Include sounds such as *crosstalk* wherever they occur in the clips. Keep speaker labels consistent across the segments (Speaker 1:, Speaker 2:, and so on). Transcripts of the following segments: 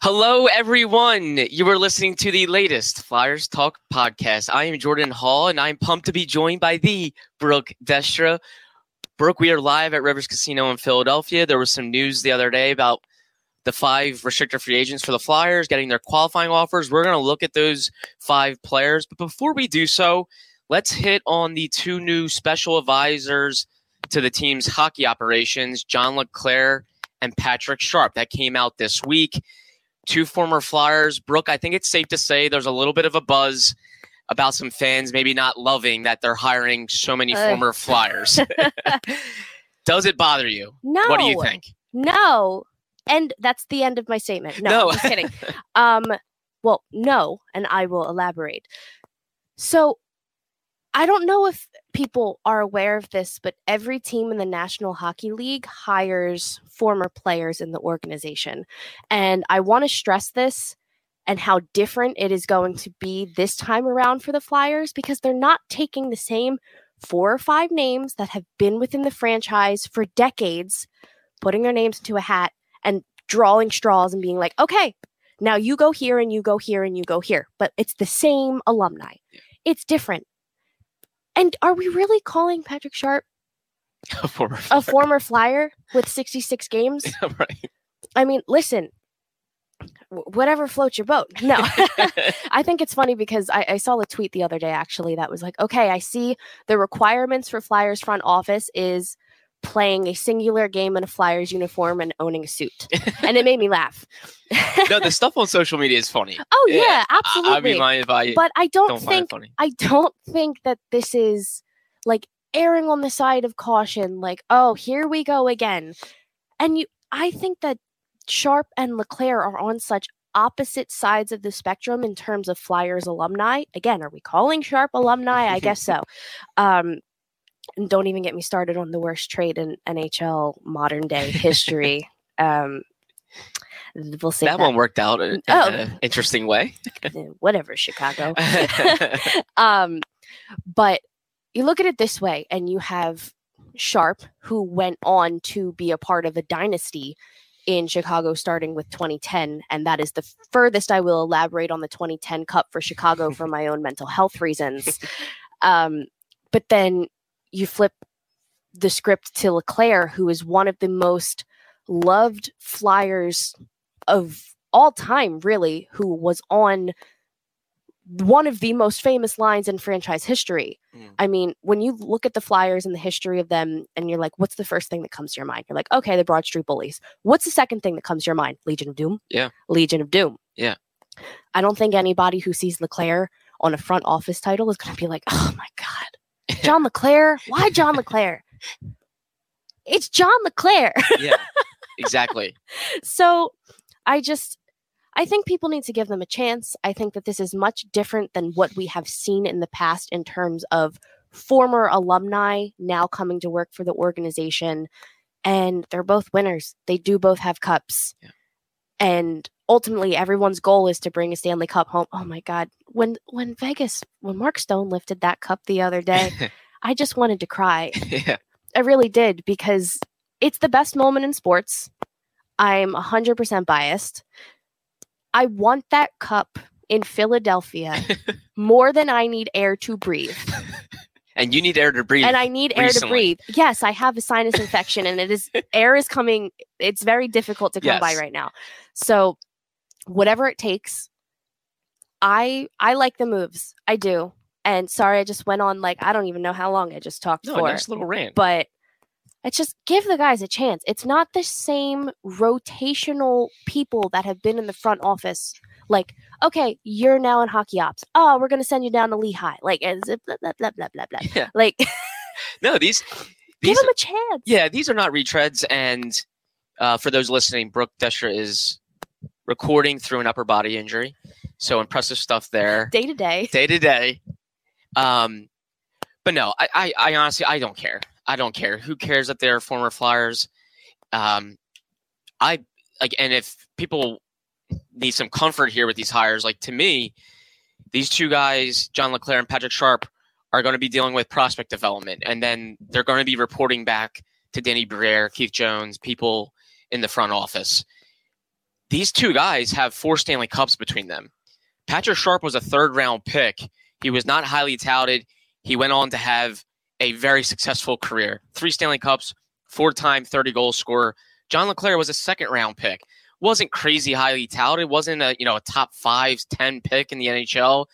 Speaker 1: Hello, everyone. You are listening to the latest Flyers Talk podcast. I am Jordan Hall, and I'm pumped to be joined by the Brooke Destra. Brooke, we are live at Rivers Casino in Philadelphia. There was some news the other day about the five restricted free agents for the Flyers getting their qualifying offers. We're going to look at those five players. But before we do so, let's hit on the two new special advisors to the team's hockey operations, John LeClair and Patrick Sharp. That came out this week two former Flyers. Brooke, I think it's safe to say there's a little bit of a buzz about some fans maybe not loving that they're hiring so many uh. former Flyers. *laughs* *laughs* Does it bother you?
Speaker 2: No.
Speaker 1: What do you think?
Speaker 2: No. And that's the end of my statement. No, no. just kidding. *laughs* Um, well, no, and I will elaborate. So I don't know if people are aware of this, but every team in the National Hockey League hires former players in the organization. And I want to stress this and how different it is going to be this time around for the Flyers because they're not taking the same four or five names that have been within the franchise for decades, putting their names into a hat and drawing straws and being like, okay, now you go here and you go here and you go here. But it's the same alumni. It's different. And are we really calling Patrick Sharp *laughs*
Speaker 1: a former flyer,
Speaker 2: a former flyer with 66 games? *laughs*
Speaker 1: right.
Speaker 2: I mean, listen, whatever floats your boat. No, *laughs* I think it's funny because I, I, saw a tweet the other day actually that was like, okay, I see the requirements for Flyers front office is playing a singular game in a Flyers uniform and owning a suit. and it made me laugh.
Speaker 1: no, the stuff on social media is funny.
Speaker 2: Oh yeah, yeah absolutely.
Speaker 1: I'd be lying if I
Speaker 2: But I don't, don't think I don't think that this is like erring on the side of caution like, oh, here we go again. And you I think that Sharp and LeClair are on such opposite sides of the spectrum in terms of Flyers alumni. Again, are we calling Sharp alumni? I guess so. *laughs* Um, and don't even get me started on the worst trade in NHL modern day history. *laughs* um, we'll see.
Speaker 1: That, that, one worked out in, oh. an interesting way. *laughs*
Speaker 2: Whatever, Chicago. *laughs* um, but you look at it this way, and you have Sharp, who went on to be a part of a dynasty in Chicago starting with 2010. And that is the furthest I will elaborate on the 2010 Cup for Chicago for my own mental health reasons. Um, but then you flip the script to LeClair, who is one of the most loved flyers of all time, really, who was on one of the most famous lines in franchise history. Mm. I mean, when you look at the Flyers and the history of them, and you're like, what's the first thing that comes to your mind? You're like, okay, the Broad Street Bullies. What's the second thing that comes to your mind? Legion of Doom?
Speaker 1: Yeah.
Speaker 2: Legion of Doom.
Speaker 1: Yeah.
Speaker 2: I don't think anybody who sees LeClair on a front office title is going to be like, oh my God, John LeClair? Why John LeClair? It's John LeClair. *laughs*
Speaker 1: yeah, exactly.
Speaker 2: so I just, I think people need to give them a chance. I think that this is much different than what we have seen in the past in terms of former alumni now coming to work for the organization. And they're both winners. They do both have cups. Yeah. And ultimately everyone's goal is to bring a Stanley Cup home. Oh my God. When when Vegas, when Mark Stone lifted that cup the other day, *laughs* I just wanted to cry.
Speaker 1: yeah.
Speaker 2: I really did because it's the best moment in sports. I'm 100% biased. I want that cup in Philadelphia *laughs* more than I need air to breathe. *laughs*
Speaker 1: and you need air to breathe.
Speaker 2: And I need recently. air to breathe. Yes, I have a sinus *laughs* infection and it is air is coming it's very difficult to come yes. by right now. So whatever it takes. I I like the moves. I do. And sorry, I just went on like I don't even know how long I just talked
Speaker 1: No,
Speaker 2: for.
Speaker 1: nice little rant.
Speaker 2: But it's just give the guys a chance. It's not the same rotational people that have been in the front office. Like, okay, you're now in hockey ops. Oh, we're gonna send you down to Lehigh. Like, and zip, blah blah blah blah blah blah.
Speaker 1: Yeah.
Speaker 2: Like, *laughs*
Speaker 1: No, these
Speaker 2: give
Speaker 1: these
Speaker 2: them a chance.
Speaker 1: yeah, these are not retreads. And uh, for those listening, Brooke Destra is recording through an upper body injury. So impressive stuff there.
Speaker 2: Day to day.
Speaker 1: day to day. Um, but no, I, I, I honestly, I don't care. I don't care. Who cares that they're former Flyers? Um, I like, and if people need some comfort here with these hires, like to me, these two guys, John LeClair and Patrick Sharp, are going to be dealing with prospect development, and then they're going to be reporting back to Danny Briere, Keith Jones, people in the front office. These two guys have four Stanley Cups between them. Patrick Sharp was a third round pick. He was not highly touted. He went on to have a very successful career. Three Stanley Cups, four time 30 goal scorer. John LeClair was a second round pick. Wasn't crazy highly touted, wasn't a you know a top five, 10 pick in the NHL,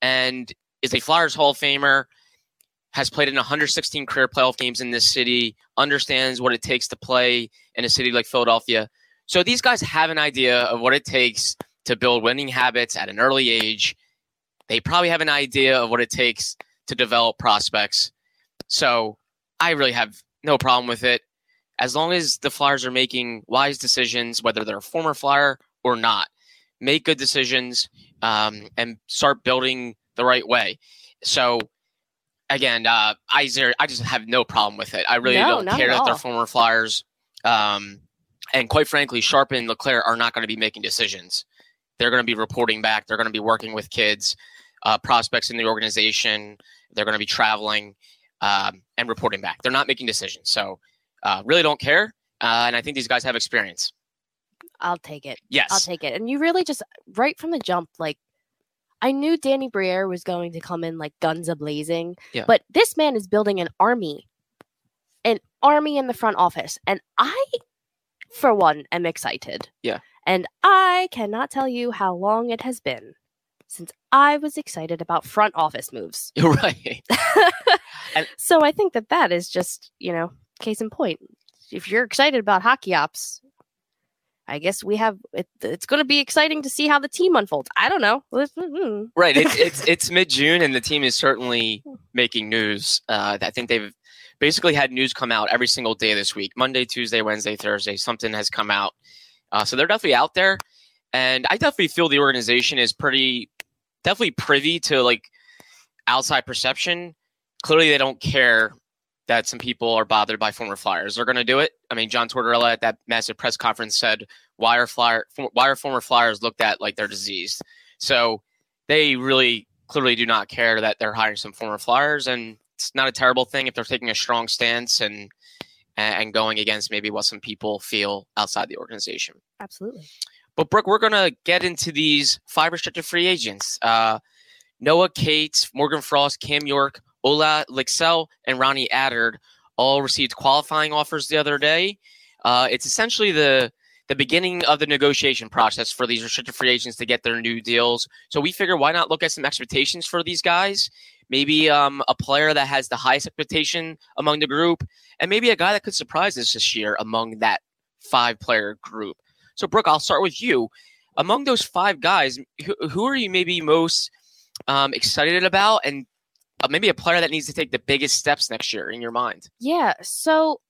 Speaker 1: and is a Flyers Hall of Famer, has played in 116 career playoff games in this city, understands what it takes to play in a city like Philadelphia. So these guys have an idea of what it takes to build winning habits at an early age. They probably have an idea of what it takes to develop prospects. So I really have no problem with it. As long as the Flyers are making wise decisions, whether they're a former Flyer or not, make good decisions um, and start building the right way. So again, uh, I zero, I just have no problem with it. I really
Speaker 2: No,
Speaker 1: don't care
Speaker 2: at
Speaker 1: that they're former Flyers. Um, and quite frankly, Sharp and LeClair are not going to be making decisions. They're going to be reporting back. They're going to be working with kids, uh, prospects in the organization. They're going to be traveling um, and reporting back. They're not making decisions. So, uh, really don't care. Uh, and I think these guys have experience.
Speaker 2: I'll take it.
Speaker 1: Yes.
Speaker 2: I'll take it. And you really just right from the jump, like I knew Danny Briere was going to come in like guns a blazing.
Speaker 1: Yeah.
Speaker 2: But this man is building an army. An army in the front office. And I, for one, am excited.
Speaker 1: Yeah.
Speaker 2: And I cannot tell you how long it has been since I was excited about front office moves. *laughs*
Speaker 1: Right. *laughs*
Speaker 2: So I think that that is just, you know, case in point. If you're excited about hockey ops, I guess we have it, it's going to be exciting to see how the team unfolds. I don't know. Mm,
Speaker 1: Right. It's *laughs* it's it's mid June, and the team is certainly making news. Uh, I think they've basically had news come out every single day this week: Monday, Tuesday, Wednesday, Thursday. Something has come out, uh, so they're definitely out there. And I definitely feel the organization is pretty, definitely privy to like outside perception. Clearly, they don't care that some people are bothered by former Flyers. They're going to do it. I mean, John Tortorella at that massive press conference said, "Why are Flyer? Why are former Flyers looked at like they're diseased?" So they really clearly do not care that they're hiring some former Flyers, and it's not a terrible thing if they're taking a strong stance and and going against maybe what some people feel outside the organization.
Speaker 2: Absolutely.
Speaker 1: But Brooke, we're gonna get into these five restricted free agents. Uh, Noah Cates, Morgan Frost, Cam York, Olle Lycksell, and Ronnie Attard all received qualifying offers the other day. Uh, it's essentially the the beginning of the negotiation process for these restricted free agents to get their new deals. So we figure why not look at some expectations for these guys? Maybe um, a player that has the highest expectation among the group, and maybe a guy that could surprise us this year among that five player group. So, Brooke, I'll start with you. Among those five guys, who, who are you maybe most um, excited about, and uh, maybe a player that needs to take the biggest steps next year in your mind?
Speaker 2: Yeah. So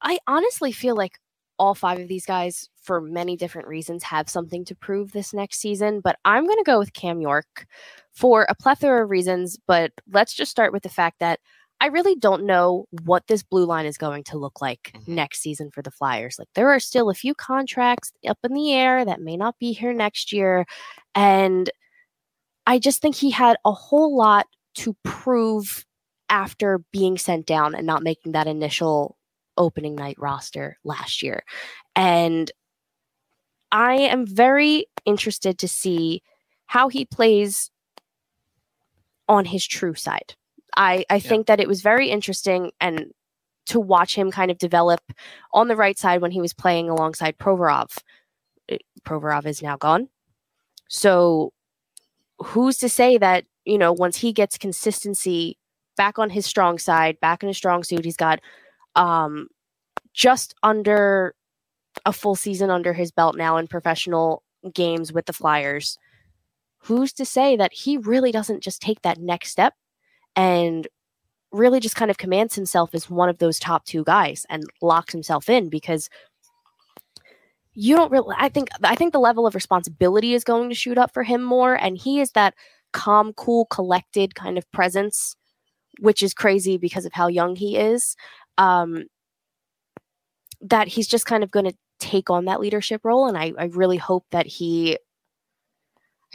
Speaker 2: I honestly feel like all five of these guys, for many different reasons, have something to prove this next season. But I'm going to go with Cam York for a plethora of reasons. But let's just start with the fact that I really don't know what this blue line is going to look like
Speaker 1: Mhm.
Speaker 2: next season for the Flyers. Like, there are still a few contracts up in the air that may not be here next year. And I just think he had a whole lot to prove after being sent down and not making that initial opening night roster last year. And I am very interested to see how he plays on his true side. I, I think that it was very interesting and to watch him kind of develop on the right side when he was playing alongside Provorov. Uh, Provorov is now gone. So who's to say that, you know, once he gets consistency back on his strong side, back in his strong suit, he's got um just under a full season under his belt now in professional games with the Flyers. Who's to say that he really doesn't just take that next step and really just kind of commands himself as one of those top two guys and locks himself in because you don't really I think I think the level of responsibility is going to shoot up for him more and he is that calm, cool, collected kind of presence which is crazy because of how young he is. Um that he's just kind of going to take on that leadership role and I I really hope that he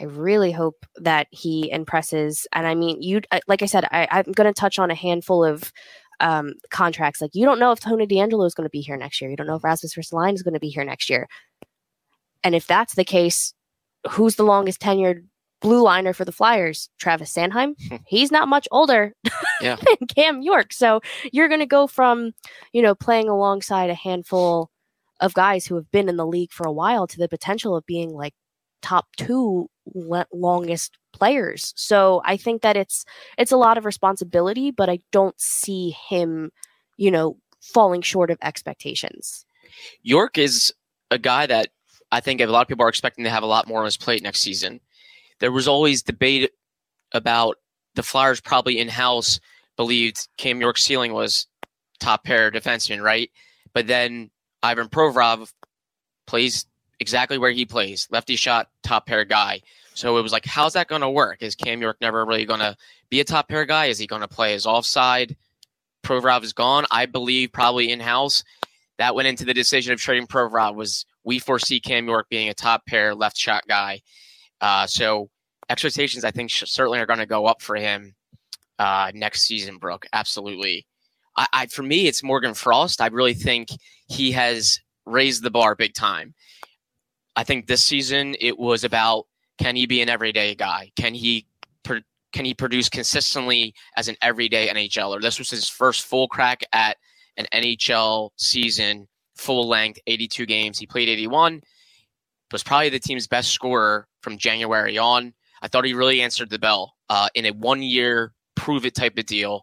Speaker 2: I really hope that he impresses. And I mean, you like I said, I, I'm going to touch on a handful of um, contracts. Like you don't know if Tony DeAngelo is going to be here next year. You don't know if Rasmus Ristolainen is going to be here next year. And if that's the case, who's the longest tenured blue liner for the Flyers? Travis Sanheim. *laughs* He's not much older *laughs*
Speaker 1: Yeah.
Speaker 2: than Cam York. So you're going to go from, you know, playing alongside a handful of guys who have been in the league for a while to the potential of being like top two le- longest players. So I think that it's it's a lot of responsibility, but I don't see him, you know, falling short of expectations.
Speaker 1: York is a guy that I think a lot of people are expecting to have a lot more on his plate next season. There was always debate about the Flyers probably in house believed Cam York's ceiling was top pair defenseman, right? But then Ivan Provorov plays exactly where he plays, lefty shot, top pair guy. So it was like, how's that going to work? Is Cam York never really going to be a top pair guy? Is he going to play his offside? Provorov is gone. I believe probably in house. That went into the decision of trading Provorov was we foresee Cam York being a top pair left shot guy. Uh, so expectations, I think, certainly are going to go up for him uh, next season, Brooke. Absolutely. I, I, for me, it's Morgan Frost. I really think he has raised the bar big time. I think this season it was about can he be an everyday guy? Can he can he produce consistently as an everyday NHLer? This was his first full crack at an NHL season, full length, 82 games. He played 81. Was probably the team's best scorer from January on. I thought he really answered the bell uh, in a one year prove it type of deal.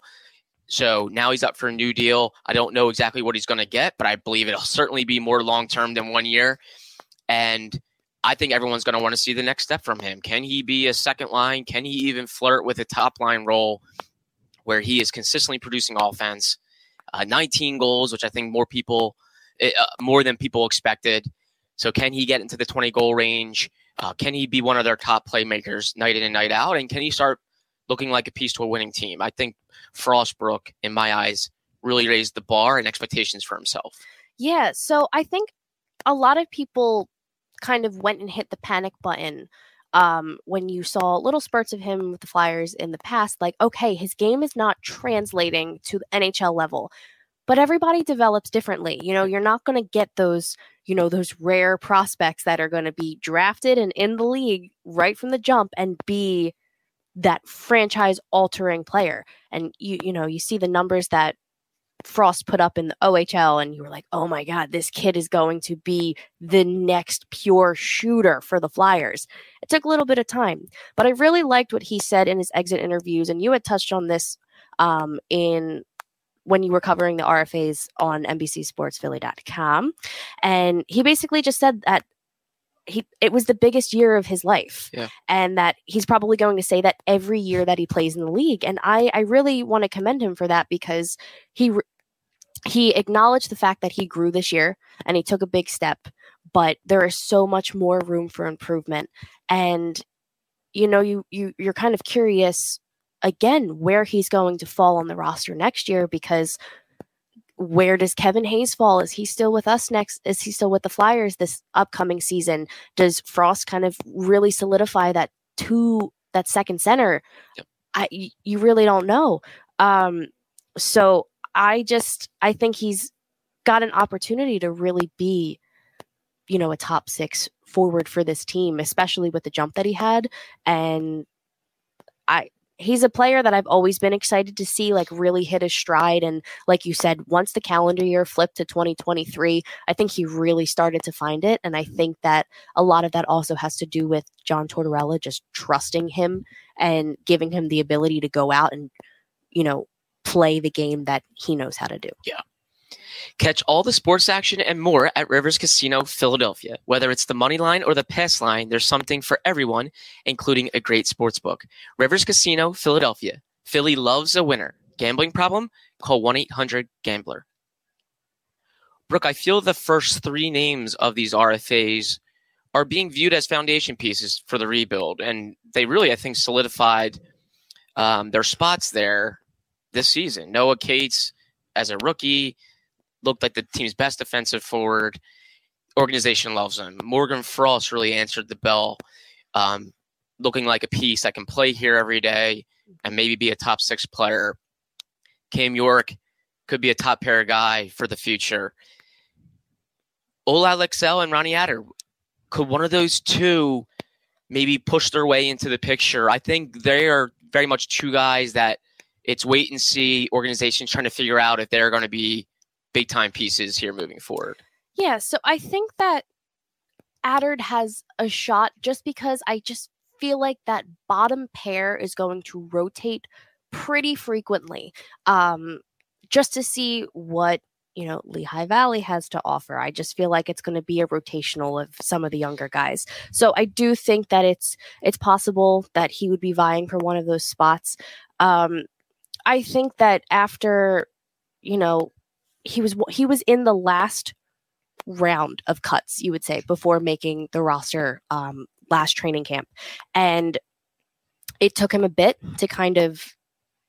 Speaker 1: So now he's up for a new deal. I don't know exactly what he's going to get, but I believe it'll *laughs* certainly be more long term than one year. And I think everyone's going to want to see the next step from him. Can he be a second line? Can he even flirt with a top line role where he is consistently producing offense? Uh, 19 goals, which I think more people, eh, uh, more than people expected. So can he get into the 20 goal range? Uh, can he be one of their top playmakers night in and night out? And can he start looking like a piece to a winning team? I think Frostbrook, in my eyes, really raised the bar and expectations for himself.
Speaker 2: Yeah. So I think a lot of people kind of went and hit the panic button um, when you saw little spurts of him with the Flyers in the past. Like, okay, his game is not translating to the NHL level, but everybody develops differently. You know, you're not going to get those, you know, those rare prospects that are going to be drafted and in the league right from the jump and be that franchise altering player. And you, you know, you see the numbers that Frost put up in the OHL, and you were like, oh my God, this kid is going to be the next pure shooter for the Flyers. It took a little bit of time, but I really liked what he said in his exit interviews. And you had touched on this um, in when you were covering the RFAs on NBCSportsPhilly.com. And he basically just said that he it was the biggest year of his life
Speaker 1: yeah.
Speaker 2: and that he's probably going to say that every year that he plays in the league and i i really want to commend him for that because he he acknowledged the fact that he grew this year and he took a big step but there is so much more room for improvement and you know you you you're kind of curious again where he's going to fall on the roster next year because where does Kevin Hayes fall? Is he still with us next? Is he still with the Flyers this upcoming season? Does Frost kind of really solidify that two that second center?
Speaker 1: Yep.
Speaker 2: I you really don't know. Um, so I just I think he's got an opportunity to really be, you know, a top six forward for this team, especially with the jump that he had. And I he's a player that I've always been excited to see like really hit his stride. And like you said, once the calendar year flipped to 2023, I think he really started to find it. And I think that a lot of that also has to do with John Tortorella just trusting him and giving him the ability to go out and, you know, play the game that he knows how to do.
Speaker 1: Yeah. Catch all the sports action and more at Rivers Casino Philadelphia. Whether it's the money line or the pass line, there's something for everyone, including a great sports book. Rivers Casino Philadelphia. Philly loves a winner. Gambling problem? Call 1 800 Gambler. Brooke, I feel the first three names of these RFAs are being viewed as foundation pieces for the rebuild. And they really, I think, solidified um, their spots there this season. Noah Cates as a rookie, looked like the team's best defensive forward. Organization loves him. Morgan Frost really answered the bell, um, looking like a piece that can play here every day and maybe be a top six player. Cam York could be a top pair guy for the future. Olle Lycksell and Ronnie Attard, could one of those two maybe push their way into the picture? I think they are very much two guys that it's wait and see organizations trying to figure out if they're going to be big time pieces here moving forward.
Speaker 2: Yeah, so I think that Attard has a shot just because I just feel like that bottom pair is going to rotate pretty frequently. Um, just to see what you know Lehigh Valley has to offer. I just feel like it's going to be a rotational of some of the younger guys. So I do think that it's it's possible that he would be vying for one of those spots. Um, I think that after you know he was he was in the last round of cuts, you would say, before making the roster um, last training camp, and it took him a bit to kind of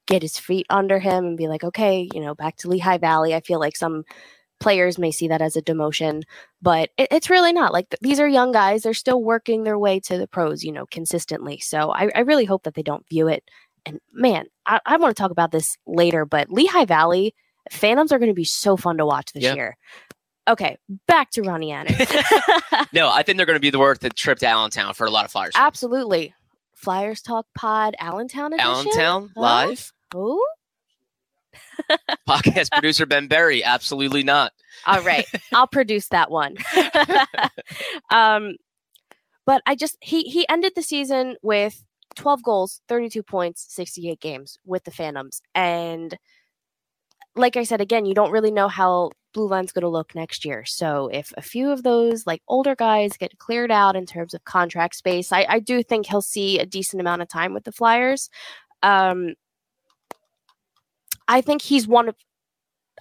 Speaker 2: get his feet under him and be like, okay, you know, back to Lehigh Valley. I feel like some players may see that as a demotion, but it, it's really not. Like th- these are young guys; they're still working their way to the pros, you know, consistently. So I, I really hope that they don't view it. And man, I, I want to talk about this later, but Lehigh Valley Phantoms are going to be so fun to watch this year. Okay, back to Ronnie Attard. *laughs* *laughs*
Speaker 1: no, I think they're going to be the worth the trip to Allentown for a lot of Flyers.
Speaker 2: Absolutely. Flyers Talk Pod, Allentown edition?
Speaker 1: Allentown huh? live.
Speaker 2: Oh. *laughs*
Speaker 1: Podcast producer Ben Berry, absolutely not.
Speaker 2: All right, I'll produce that one. um, but I just he he ended the season with 12 goals, 32 points, 68 games with the Phantoms, and like I said again, you don't really know how blue line's going to look next year. So if a few of those like older guys get cleared out in terms of contract space, I, I do think he'll see a decent amount of time with the Flyers. Um, I think he's one of,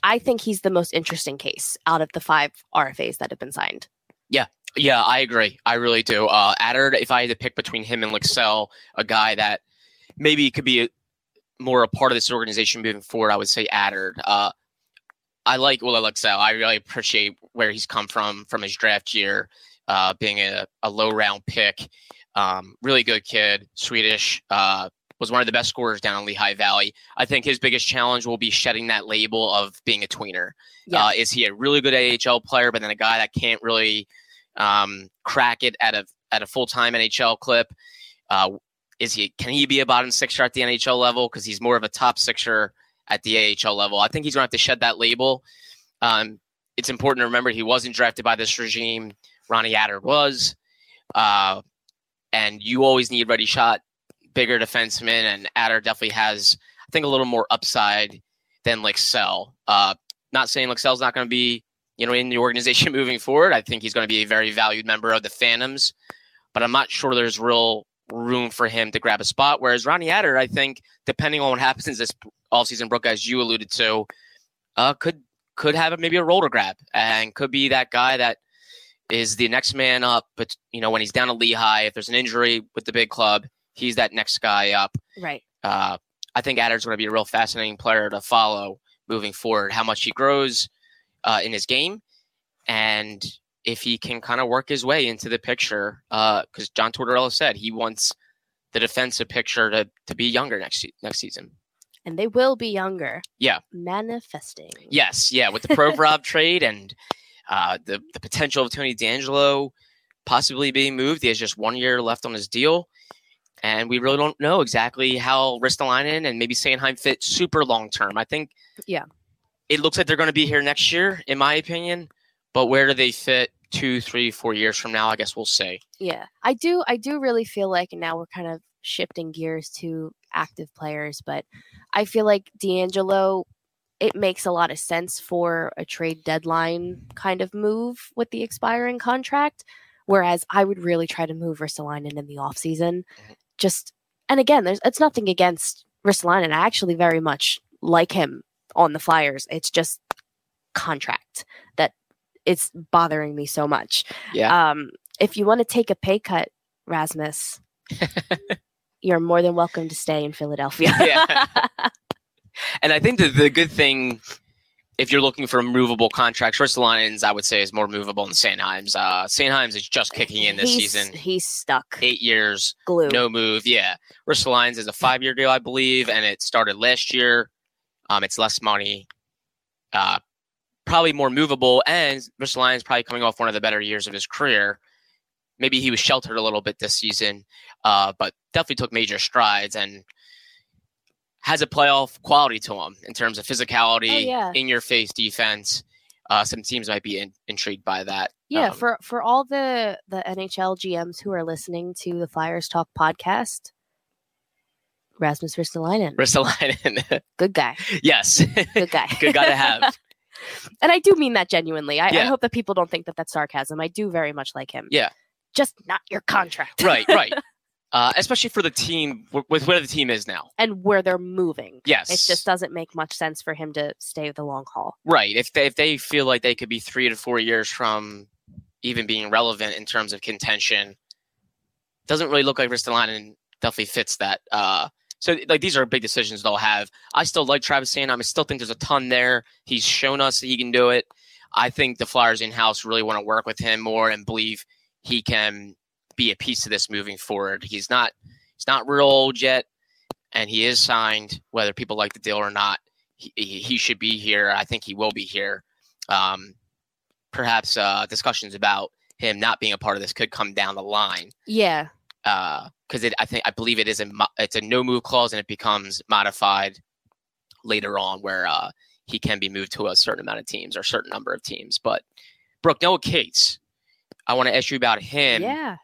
Speaker 2: I think he's the most interesting case out of the five RFAs that have been signed.
Speaker 1: Yeah, yeah, I agree. I really do. Uh, Attard, if I had to pick between him and Lycksell, a guy that maybe could be more a part of this organization moving forward, I would say Attard. Uh, I like Olle Lycksell. I really appreciate where he's come from from his draft year, uh, being a, a, low round pick. Um, really good kid, Swedish. Uh, was one of the best scorers down in Lehigh Valley. I think his biggest challenge will be shedding that label of being a tweener. Yeah. Uh, is he a really good AHL player, but then a guy that can't really um, crack it at a at a full time NHL clip? Uh, is he can he be a bottom sixer at the NHL level because he's more of a top sixer at the AHL level? I think he's to have to shed that label. Um, it's important to remember he wasn't drafted by this regime. Ronnie Attard was, uh, and you always need ready shot, bigger defenseman, and Attard definitely has, I think, a little more upside than Lycksell. Uh, not saying Lycksell's not going to be, you know, in the organization *laughs* moving forward. I think he's going to be a very valued member of the Phantoms, but I'm not sure there's real room for him to grab a spot. Whereas Ronnie Attard, I think, depending on what *laughs* happens in this all season, Brooke, as you alluded to, uh, could could have maybe a role to grab and could be that guy that is the next man up. But you know, when he's down to Lehigh, if there's an injury with the big club, he's that next guy up.
Speaker 2: Right.
Speaker 1: Uh, I think Attard's going to be a real fascinating player to follow moving forward. How much he grows uh, in his game, and if he can kind of work his way into the picture, because uh, John Tortorella said he wants the defensive picture to, to be younger next next season.
Speaker 2: And they will be younger.
Speaker 1: Yeah.
Speaker 2: Manifesting.
Speaker 1: Yes. Yeah. With the Provorov *laughs* trade and uh, the, the potential of Tony DeAngelo possibly being moved, he has just one year left on his deal. and we really don't know exactly how Ristolainen and maybe Sanheim fit super long term. I think,
Speaker 2: Yeah.
Speaker 1: it looks like they're going to be here next year, in my opinion. But where do they fit two, three, four years from now? I guess we'll see.
Speaker 2: Yeah, I do. I do really feel like now we're kind of shifting gears to active players, but I feel like DeAngelo. It makes a lot of sense for a trade deadline kind of move with the expiring contract, whereas I would really try to move Ristolainen in the offseason.
Speaker 1: Mhm.
Speaker 2: Just and again, there's it's nothing against Ristolainen. I actually very much like him on the Flyers. It's just contract that it's bothering me so much.
Speaker 1: Yeah.
Speaker 2: Um, if you want to take a pay cut, Rasmus, *laughs* you're more than welcome to stay in Philadelphia. *laughs*
Speaker 1: Yeah. *laughs* And I think that the good thing, if you're looking for a movable contracts, Ristolainen's, I would say, is more movable than Sanheim's. Uh, Sanheim's is just kicking in this
Speaker 2: he's,
Speaker 1: season.
Speaker 2: He's stuck.
Speaker 1: Eight years,
Speaker 2: Glue.
Speaker 1: no move. Yeah. Ristolainen's is a five year deal, I believe, and it started last year. Um, it's less money, uh, probably more movable, and Ristolainen's probably coming off one of the better years of his career. Maybe he was sheltered a little bit this season, uh, but definitely took major strides and has a playoff quality to him in terms of physicality,
Speaker 2: Oh, yeah.
Speaker 1: in your face defense. Uh, some teams might be in, intrigued by that.
Speaker 2: Yeah,
Speaker 1: Um,
Speaker 2: for for all the the NHL GMs who are listening to the Flyers Talk podcast, Rasmus Ristolainen,
Speaker 1: Ristolainen. *laughs*
Speaker 2: good guy,
Speaker 1: yes.
Speaker 2: good guy, *laughs*
Speaker 1: Good guy to have. *laughs*
Speaker 2: and I do mean that genuinely. I, I hope that people don't think that that's sarcasm. I do very much like him.
Speaker 1: Yeah.
Speaker 2: just not your contract.
Speaker 1: right, *laughs* right. Uh, especially for the team w- with where the team is now.
Speaker 2: and where they're moving.
Speaker 1: Yes,
Speaker 2: It just doesn't make much sense for him to stay the long haul.
Speaker 1: right. If they if they feel like they could be three to four years from even being relevant in terms of contention, doesn't really look like Ristolainen definitely fits that. Uh, so like these are big decisions they'll have. I still like Travis Sanheim. I still think there's a ton there. He's shown us that he can do it. I think the Flyers in house really want to work with him more and believe he can be a piece of this moving forward. He's not he's not real old yet, and he is signed. Whether people like the deal or not, he, he he should be here. I think he will be here. Um, perhaps uh, discussions about him not being a part of this could come down the line
Speaker 2: Yeah.
Speaker 1: Because it I think I believe it is a it's a no move clause and it becomes modified later on where uh, he can be moved to a certain amount of teams or a certain number of teams. But Brooke Noah Cates, I want to ask you about him.
Speaker 2: yeah.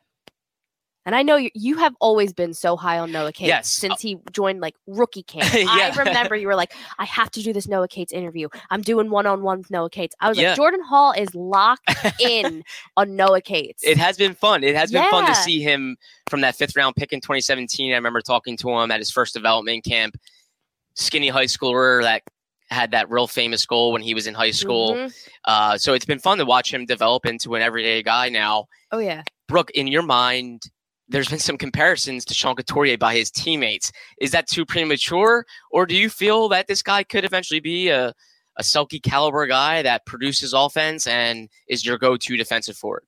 Speaker 2: And I know you, you have always been so high on Noah Cates
Speaker 1: Yes.
Speaker 2: since he joined like rookie *laughs* camp.
Speaker 1: Yeah.
Speaker 2: I remember you were like, I have to do this Noah Cates interview. I'm doing one on one with Noah Cates. I was
Speaker 1: Yeah.
Speaker 2: like, Jordan Hall is locked *laughs* in on Noah Cates.
Speaker 1: It has been fun. It has been fun to see him from that fifth round pick in 2017. I remember talking to him at his first development camp. Skinny high schooler that had that real famous goal when he was in high school.
Speaker 2: Mhm.
Speaker 1: Uh, so it's been fun to watch him develop into an everyday guy now.
Speaker 2: Oh, yeah.
Speaker 1: Brooke, in your mind, there's been some comparisons to Sean Couturier by his teammates. Is that too premature, or do you feel that this guy could eventually be a a Selke caliber guy that produces offense and is your go-to defensive forward?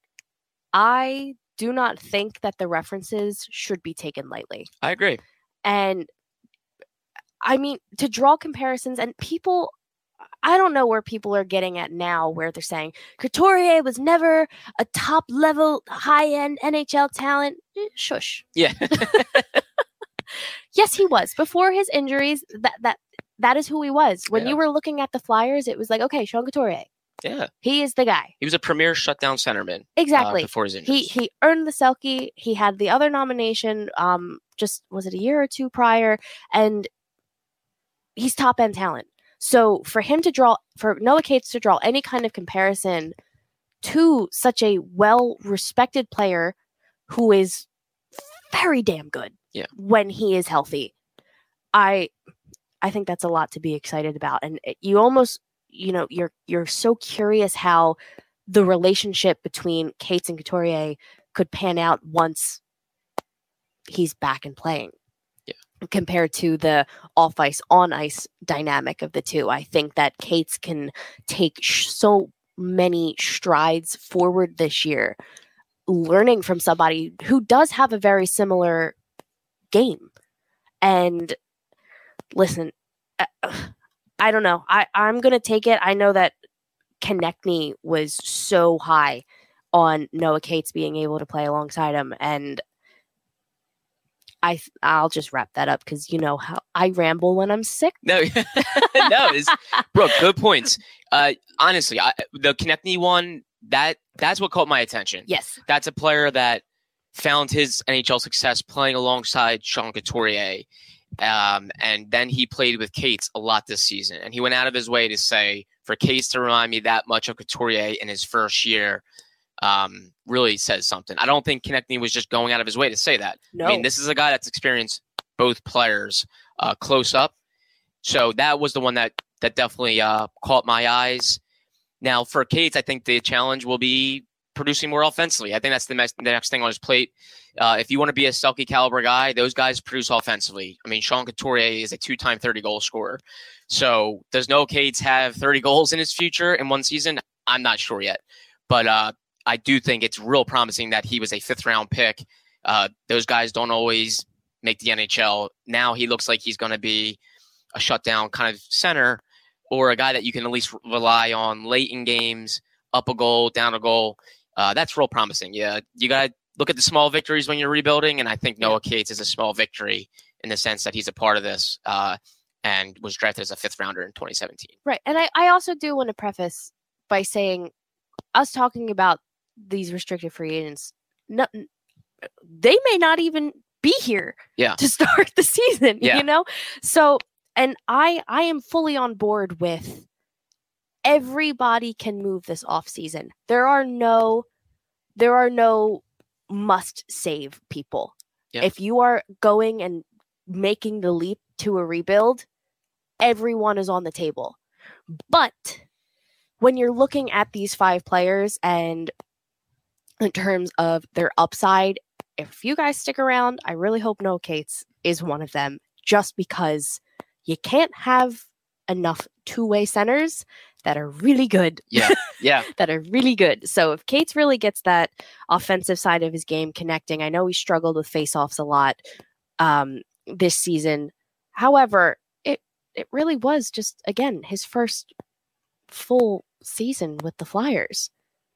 Speaker 2: I do not think that the references should be taken lightly.
Speaker 1: I agree.
Speaker 2: And I mean, to draw comparisons, and people, I don't know where people are getting at now, where they're saying Couturier was never a top level, high end NHL talent. Eh, Shush.
Speaker 1: Yeah. *laughs*
Speaker 2: Yes, he was before his injuries. That that that is who he was. When
Speaker 1: Yeah.
Speaker 2: you were looking at the Flyers, it was like, okay, Sean Couturier,
Speaker 1: yeah.
Speaker 2: he is the guy.
Speaker 1: He was a premier shutdown centerman uh,
Speaker 2: Exactly.
Speaker 1: before his
Speaker 2: he he earned the Selke. He had the other nomination. Um, just was it a year or two prior, and he's top end talent. So for him to draw, for Noah Cates to draw any kind of comparison to such a well respected player who is very damn good,
Speaker 1: Yeah.
Speaker 2: when he is healthy, I I think that's a lot to be excited about, and you almost you know you're you're so curious how the relationship between Cates and Couturier could pan out once he's back and playing. Compared to the off ice, on ice dynamic of the two, I think that Cates can take sh- so many strides forward this year, learning from somebody who does have a very similar game. And listen, uh, I don't know. I, I'm going to take it. I know that Konecny was so high on Noah Cates being able to play alongside him. And I I'll just wrap that up because you know how I ramble when I'm sick.
Speaker 1: No, *laughs* no, it's Brooke. Good points. Uh, honestly, I, the Konecny one that that's what caught my attention.
Speaker 2: Yes,
Speaker 1: That's a player that found his NHL success playing alongside Sean Couturier. Um, and then he played with Cates a lot this season. And he went out of his way to say, for Cates to remind me that much of Couturier in his first year um, really says something. I don't think Konecny was just going out of his way to say that.
Speaker 2: no,
Speaker 1: I mean, this is a guy that's experienced both players uh, close up. So that was the one that that definitely uh, caught my eyes. Now for Cates, I think the challenge will be producing more offensively. I think that's the next, the next thing on his plate. Uh, if you want to be a Selke caliber guy, those guys produce offensively. I mean, Sean Couturier is a two-time 30 goal scorer. So does Noah Cates have 30 goals in his future in one season? I'm not sure yet, but uh, I do think it's real promising that he was a fifth round pick. Uh, those guys don't always make the NHL. Now he looks like he's going to be a shutdown kind of center or a guy that you can at least rely on late in games, up a goal, down a goal. Uh, that's real promising. Yeah, you got to look at the small victories when you're rebuilding, and I think Noah Cates is a small victory in the sense that he's a part of this uh, and was drafted as a fifth rounder in 2017.
Speaker 2: right. And I I also do want to preface by saying us talking about these restricted free agents. No, they may not even be here
Speaker 1: Yeah.
Speaker 2: to *laughs* start the season.
Speaker 1: Yeah.
Speaker 2: You know, so and I I am fully on board with everybody can move this off season. There are no there are no must save people.
Speaker 1: Yeah.
Speaker 2: If you are going and making the leap to a rebuild, everyone is on the table. But when you're looking at these five players and in terms of their upside, if you guys stick around, I really hope Noah Cates is one of them just because you can't have enough two-way centers that are really good
Speaker 1: Yeah, yeah, *laughs*
Speaker 2: that are really good. So if Cates really gets that offensive side of his game connecting, I know he struggled with faceoffs a lot um, this season. However, it it really was just again his first full season with the Flyers.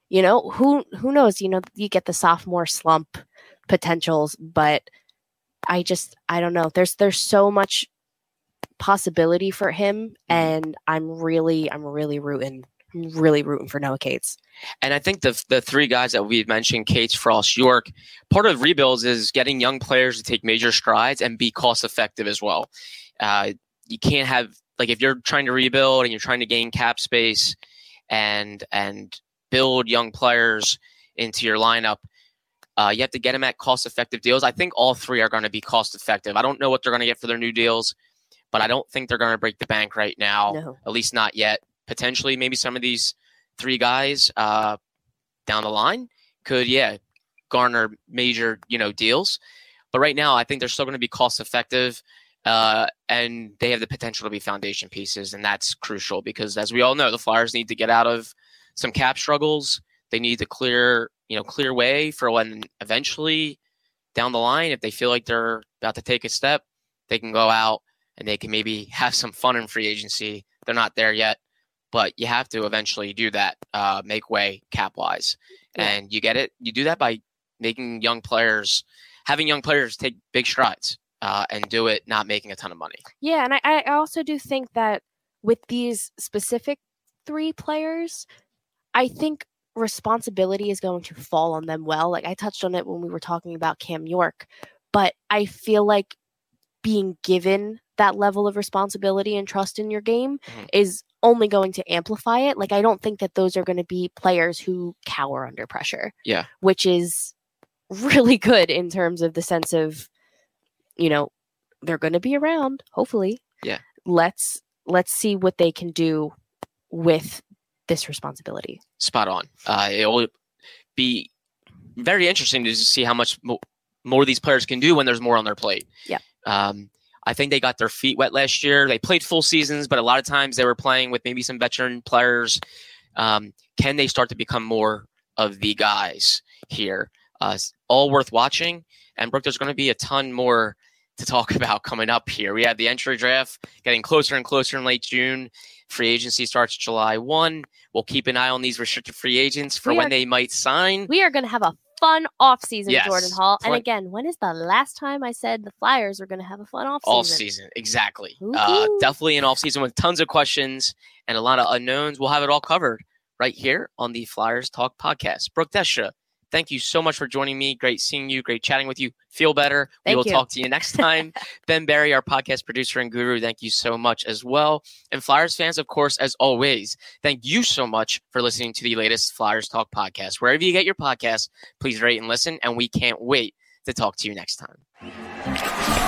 Speaker 2: You know who who knows? You know you get the sophomore slump potentials, but I just I don't know. There's there's so much possibility for him, and I'm really I'm really rooting I'm really rooting for Noah Cates.
Speaker 1: And I think the the three guys that we've mentioned, Cates, Frost, York, part of rebuilds is getting young players to take major strides and be cost effective as well. Uh, you can't have like if you're trying to rebuild and you're trying to gain cap space and and build young players into your lineup. Uh, you have to get them at cost effective deals. I think all three are going to be cost effective. I don't know what they're going to get for their new deals, but I don't think they're going to break the bank right now.
Speaker 2: No.
Speaker 1: At least not yet. Potentially, maybe some of these three guys uh, down the line could, yeah, garner major, you know, deals. But right now, I think they're still going to be cost effective, uh, and they have the potential to be foundation pieces, and that's crucial because, as we all know, the Flyers need to get out of some cap struggles. They need to clear, you know, clear way for when eventually down the line, if they feel like they're about to take a step, they can go out and they can maybe *laughs* have some fun in free agency. They're not there yet, but you have to eventually do that, uh, make way cap wise.
Speaker 2: Yeah.
Speaker 1: And you get it. You do that by making young players, having young players take big strides uh, and do it not making a ton of money.
Speaker 2: Yeah, and I, I also do think that with these specific three players, I think responsibility is going to fall on them well. Like I touched on it when we were talking about Cam York, but I feel like being given that level of responsibility and trust in your game
Speaker 1: Mhm.
Speaker 2: is only going to amplify it. Like I don't think that those are going to be players who cower under pressure.
Speaker 1: Yeah.
Speaker 2: Which is really good in terms of the sense of you know, they're going to be around, hopefully.
Speaker 1: Yeah.
Speaker 2: Let's let's see what they can do with this responsibility.
Speaker 1: spot on. Uh, it'll be very interesting to see how much mo- more these players can do when there's more on their plate.
Speaker 2: Yeah.
Speaker 1: Um, I think they got their feet wet last year. They played full seasons, but a lot of times they were playing with maybe some veteran players. Um, can they start to become more of the guys here? Uh, all worth watching. And Brooke, there's going to be a ton more to talk *laughs* about coming up here. We have the entry draft getting closer and closer in late June. Free agency starts July 1. We'll keep an eye on these restricted free agents for
Speaker 2: We
Speaker 1: when
Speaker 2: are-
Speaker 1: they might sign.
Speaker 2: We are going to have a fun off season,
Speaker 1: Yes.
Speaker 2: Jordan Hall. And again, when is the last time I said the Flyers are going to have a fun off season?
Speaker 1: Off season, exactly. Uh, definitely an off season with tons of questions and a lot of unknowns. We'll have it all covered right here on the Flyers Talk podcast. Brooke Destra, thank you so much for joining me. Great seeing you. Great chatting with you. Feel better. we will
Speaker 2: you.
Speaker 1: talk to you next *laughs* time. ben Barry, our podcast producer and guru, thank you so much as well. And Flyers fans, of course, as always, thank you so much for listening to the latest Flyers Talk podcast. Wherever you get your podcast, please rate and listen. And we can't wait to talk to you next time.